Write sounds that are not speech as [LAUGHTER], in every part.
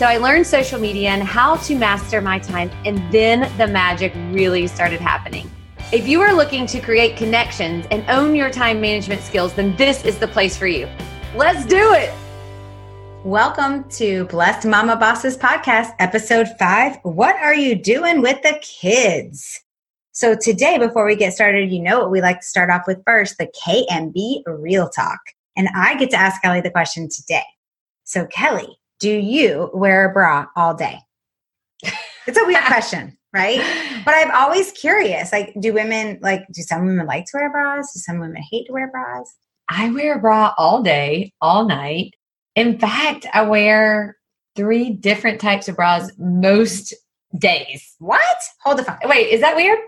so I learned social media and how to master my time, and then the magic really started happening. If you are looking to create connections and own your time management skills, then this is the place for you. Let's do it. Welcome to Blessed Mama Bosses Podcast, episode five. What are you doing with the kids? So, today, before we get started, you know what we like to start off with first the KMB Real Talk. And I get to ask Kelly the question today. So, Kelly, do you wear a bra all day? It's a weird [LAUGHS] question, right? But I'm always curious. Like, do women like? Do some women like to wear bras? Do some women hate to wear bras? I wear a bra all day, all night. In fact, I wear three different types of bras most days. What? Hold the phone. Wait, is that weird?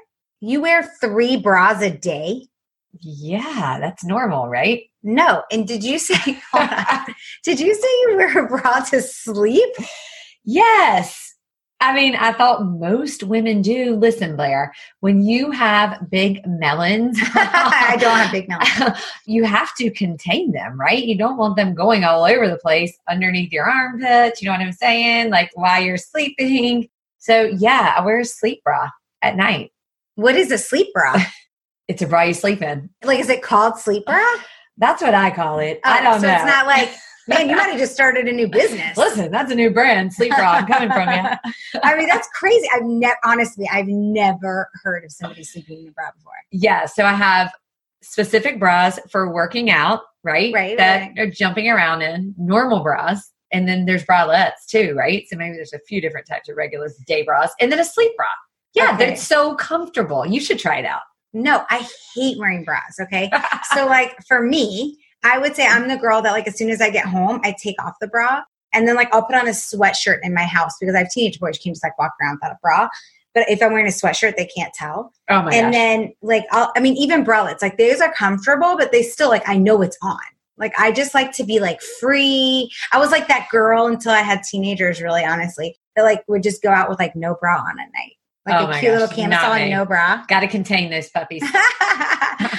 You wear three bras a day? Yeah, that's normal, right? No. And did you say, [LAUGHS] [LAUGHS] did you say you wear a bra to sleep? Yes. I mean, I thought most women do. Listen, Blair, when you have big melons, [LAUGHS] I don't have big melons. you have to contain them, right? You don't want them going all over the place underneath your armpits. You know what I'm saying? Like while you're sleeping. So, yeah, I wear a sleep bra at night. What is a sleep bra? It's a bra you sleep in. Like, is it called sleep bra? That's what I call it. Oh, I don't so know. it's not like, [LAUGHS] man, you might have just started a new business. Listen, that's a new brand, Sleep Bra. I'm coming from you. [LAUGHS] I mean, that's crazy. I've never, honestly, I've never heard of somebody sleeping in a bra before. Yeah. So I have specific bras for working out, right? Right. That right. are jumping around in, normal bras. And then there's bralettes too, right? So maybe there's a few different types of regular day bras. And then a sleep bra. Yeah, Okay. that's so comfortable. You should try it out. No, I hate wearing bras. Okay. [LAUGHS] so, like, for me, I would say I'm the girl that, like, as soon as I get home, I take off the bra and then, like, I'll put on a sweatshirt in my house because I have teenage boys who can just, like, walk around without a bra. But if I'm wearing a sweatshirt, they can't tell. Oh my and gosh. then, like, I'll, I mean, even bralettes, like, those are comfortable, but they still, like, I know it's on. Like, I just like to be, like, free. I was like that girl until I had teenagers, really, honestly, that, like, would just go out with, like, no bra on at night. Like Oh a cute gosh, little camisole and no bra. Got to contain those puppies. [LAUGHS]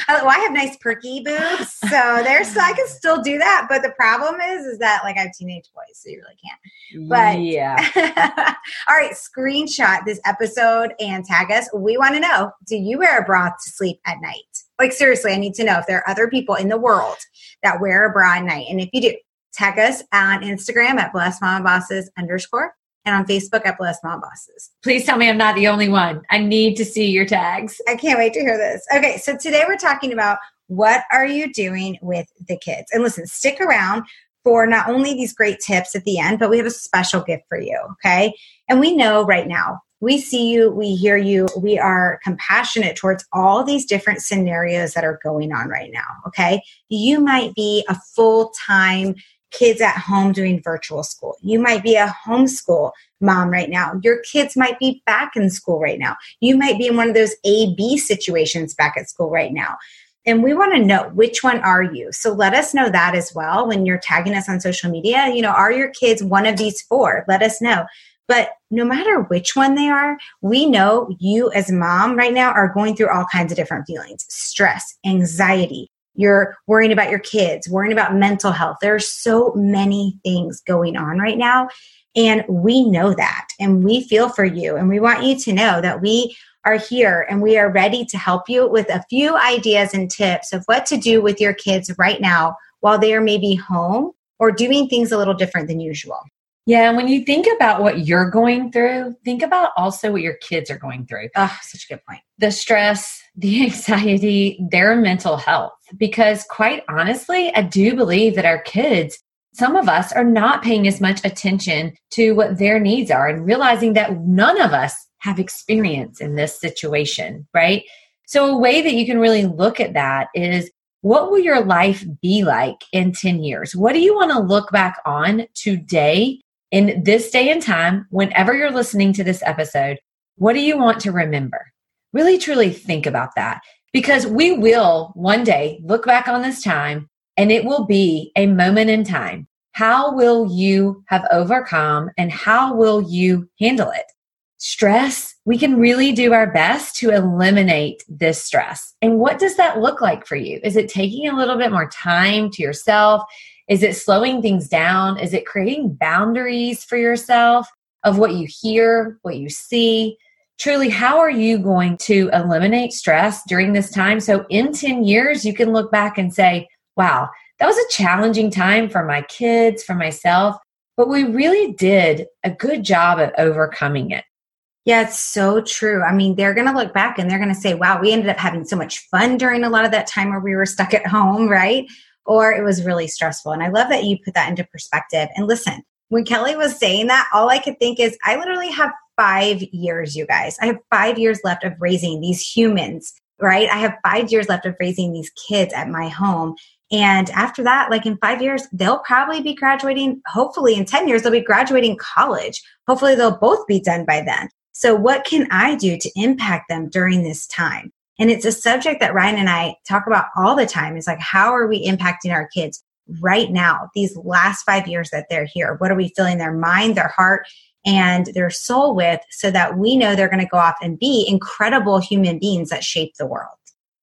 Oh, well, I have nice perky boobs, so there's so I can still do that. But the problem is, is that like I have teenage boys, so you really can't. But- yeah. [LAUGHS] All right, screenshot this episode and tag us. We want to know: Do you wear a bra to sleep at night? Like seriously, I need to know if there are other people in the world that wear a bra at night, and if you do, tag us on Instagram at Blessed Mama Bosses underscore and on Facebook at Blessed Mom Bosses. Please tell me I'm not the only one. I need to see your tags. I can't wait to hear this. Okay, so today we're talking about what are you doing with the kids? And listen, stick around for not only these great tips at the end, but we have a special gift for you, okay? And we know right now, we see you, we hear you, we are compassionate towards all these different scenarios that are going on right now, okay? You might be a full-time kids at home doing virtual school. You might be a homeschool mom right now. Your kids might be back in school right now. You might be in one of those A B situations back at school right now. And we want to know which one are you? So let us know that as well when you're tagging us on social media. You know, are your kids one of these four? Let us know. But no matter which one they are, we know you as mom right now are going through all kinds of different feelings stress, anxiety. You're worrying about your kids, worrying about mental health. There are so many things going on right now. And we know that. And we feel for you. And we want you to know that we are here and we are ready to help you with a few ideas and tips of what to do with your kids right now while they are maybe home or doing things a little different than usual. Yeah, and when you think about what you're going through, think about also what your kids are going through. Oh, such a good point. The stress, [LAUGHS] the anxiety, their mental health. Because quite honestly, I do believe that our kids, some of us are not paying as much attention to what their needs are and realizing that none of us have experience in this situation, right? So, a way that you can really look at that is what will your life be like in 10 years? What do you want to look back on today in this day and time, whenever you're listening to this episode? What do you want to remember? Really, truly think about that because we will one day look back on this time and it will be a moment in time. How will you have overcome and how will you handle it? Stress, we can really do our best to eliminate this stress. And what does that look like for you? Is it taking a little bit more time to yourself? Is it slowing things down? Is it creating boundaries for yourself of what you hear, what you see? Truly, how are you going to eliminate stress during this time? So, in 10 years, you can look back and say, wow, that was a challenging time for my kids, for myself, but we really did a good job at overcoming it. Yeah, it's so true. I mean, they're going to look back and they're going to say, wow, we ended up having so much fun during a lot of that time where we were stuck at home, right? Or it was really stressful. And I love that you put that into perspective. And listen, when Kelly was saying that, all I could think is, I literally have five years, you guys. I have five years left of raising these humans, right? I have five years left of raising these kids at my home. And after that, like in five years, they'll probably be graduating. Hopefully, in 10 years, they'll be graduating college. Hopefully, they'll both be done by then. So, what can I do to impact them during this time? And it's a subject that Ryan and I talk about all the time It's like, how are we impacting our kids right now, these last five years that they're here? What are we filling their mind, their heart, and their soul with so that we know they're going to go off and be incredible human beings that shape the world?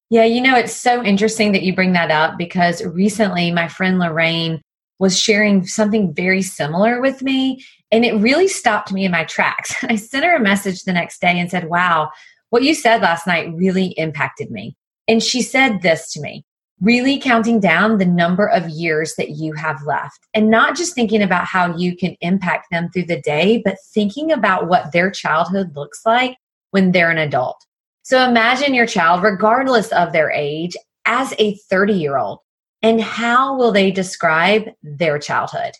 Yeah, you know, it's so interesting that you bring that up because recently my friend Lorraine was sharing something very similar with me. And it really stopped me in my tracks. [LAUGHS] I sent her a message the next day and said, Wow, what you said last night really impacted me. And she said this to me really counting down the number of years that you have left and not just thinking about how you can impact them through the day, but thinking about what their childhood looks like when they're an adult. So imagine your child, regardless of their age, as a 30 year old. And how will they describe their childhood?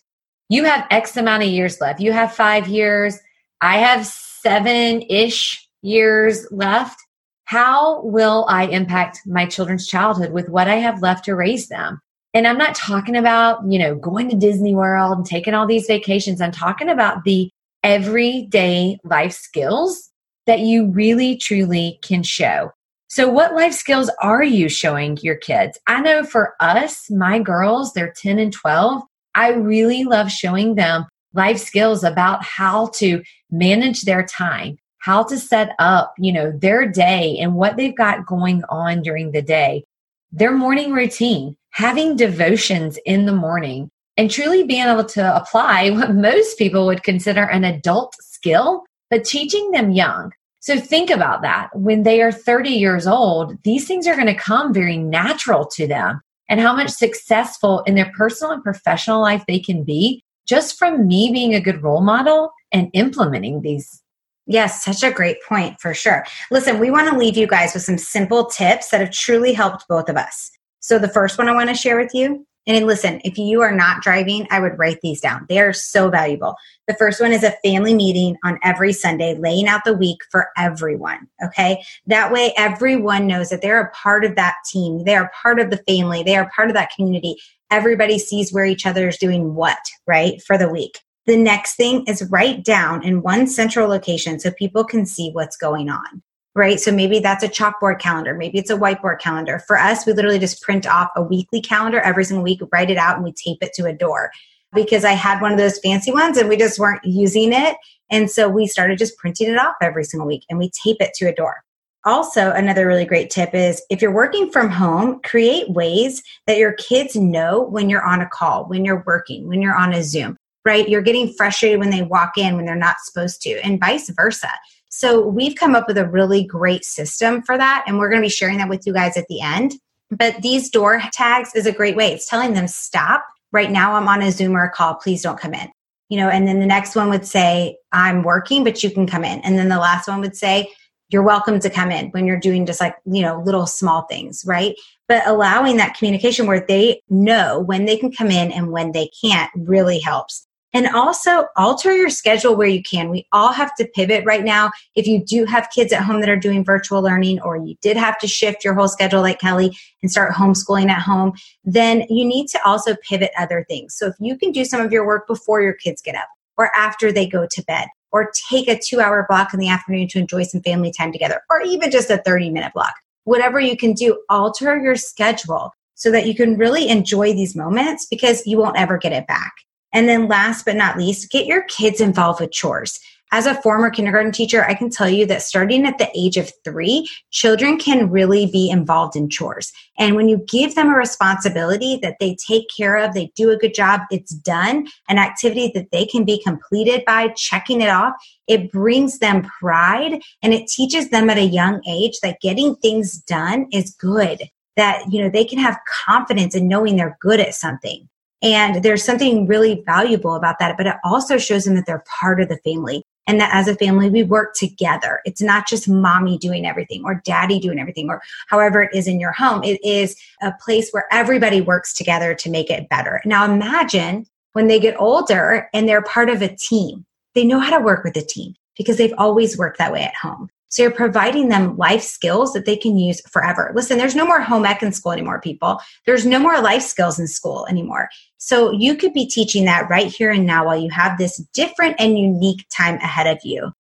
You have X amount of years left. You have five years. I have seven ish years left. How will I impact my children's childhood with what I have left to raise them? And I'm not talking about, you know, going to Disney World and taking all these vacations. I'm talking about the everyday life skills that you really truly can show. So, what life skills are you showing your kids? I know for us, my girls, they're 10 and 12. I really love showing them life skills about how to manage their time, how to set up, you know, their day and what they've got going on during the day, their morning routine, having devotions in the morning, and truly being able to apply [LAUGHS] what most people would consider an adult skill, but teaching them young. So think about that. When they are 30 years old, these things are going to come very natural to them and how much successful in their personal and professional life they can be just from me being a good role model and implementing these. Yes, such a great point for sure. Listen, we want to leave you guys with some simple tips that have truly helped both of us. So, the first one I want to share with you and listen, if you are not driving, I would write these down. They are so valuable. The first one is a family meeting on every Sunday, laying out the week for everyone. Okay. That way, everyone knows that they're a part of that team. They are part of the family. They are part of that community. Everybody sees where each other is doing what, right, for the week. The next thing is write down in one central location so people can see what's going on right? So maybe that's a chalkboard calendar, maybe it's a whiteboard calendar. For us, we literally just print off a weekly calendar every single week, write it out, and we tape it to a door. Because I had one of those fancy ones and we just weren't using it. And so we started just printing it off every single week and we tape it to a door. Also, another really great tip is if you're working from home, create ways that your kids know when you're on a call, when you're working, when you're on a Zoom, right? You're getting frustrated when they walk in when they're not supposed to, and vice versa. So we've come up with a really great system for that, and we're going to be sharing that with you guys at the end. But these door tags is a great way. It's telling them, stop. Right now, I'm on a Zoom or a call. Please don't come in. you know, and then the next one would say, I'm working, but you can come in. And then the last one would say, you're welcome to come in when you're doing just like, you know, little small things, right? But allowing that communication where they know when they can come in and when they can't really helps. And also alter your schedule where you can. We all have to pivot right now. If you do have kids at home that are doing virtual learning, or you did have to shift your whole schedule like Kelly and start homeschooling at home, then you need to also pivot other things. So if you can do some of your work before your kids get up or after they go to bed, or take a two hour block in the afternoon to enjoy some family time together, or even just a 30 minute block, whatever you can do, alter your schedule so that you can really enjoy these moments because you won't ever get it back. And then last but not least, get your kids involved with chores. As a former kindergarten teacher, I can tell you that starting at the age of three, children can really be involved in chores. And when you give them a responsibility that they take care of, they do a good job, it's done, an activity that they can be completed by checking it off, it brings them pride and it teaches them at a young age that getting things done is good. That, you know, they can have confidence in knowing they're good at something. And there's something really valuable about that, but it also shows them that they're part of the family and that as a family we work together. It's not just mommy doing everything or daddy doing everything or however it is in your home. It is a place where everybody works together to make it better. Now imagine when they get older and they're part of a team. They know how to work with a team because they've always worked that way at home. So you're providing them life skills that they can use forever. Listen, there's no more home ec in school anymore, people. There's no more life skills in school anymore. So you could be teaching that right here and now while you have this different and unique time ahead of you.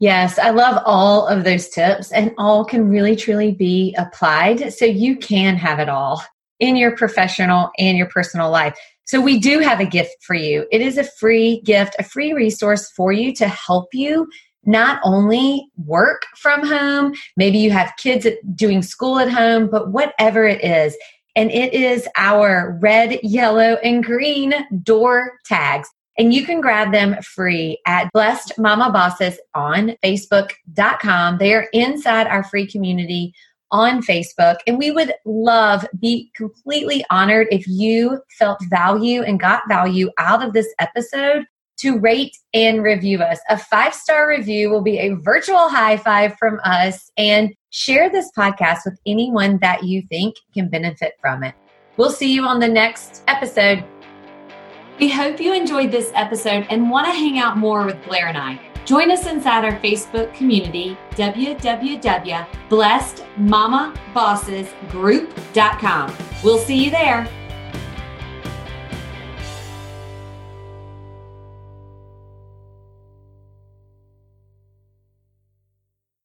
Yes, I love all of those tips, and all can really truly be applied. So you can have it all in your professional and your personal life. So we do have a gift for you. It is a free gift, a free resource for you to help you not only work from home, maybe you have kids doing school at home, but whatever it is. And it is our red, yellow, and green door tags. And you can grab them free at Blessed Mama Bosses on Facebook.com. They are inside our free community on Facebook. And we would love, be completely honored if you felt value and got value out of this episode to rate and review us. A five star review will be a virtual high five from us and share this podcast with anyone that you think can benefit from it. We'll see you on the next episode. We hope you enjoyed this episode and want to hang out more with Blair and I. Join us inside our Facebook community, www.blessedmamabossesgroup.com. We'll see you there.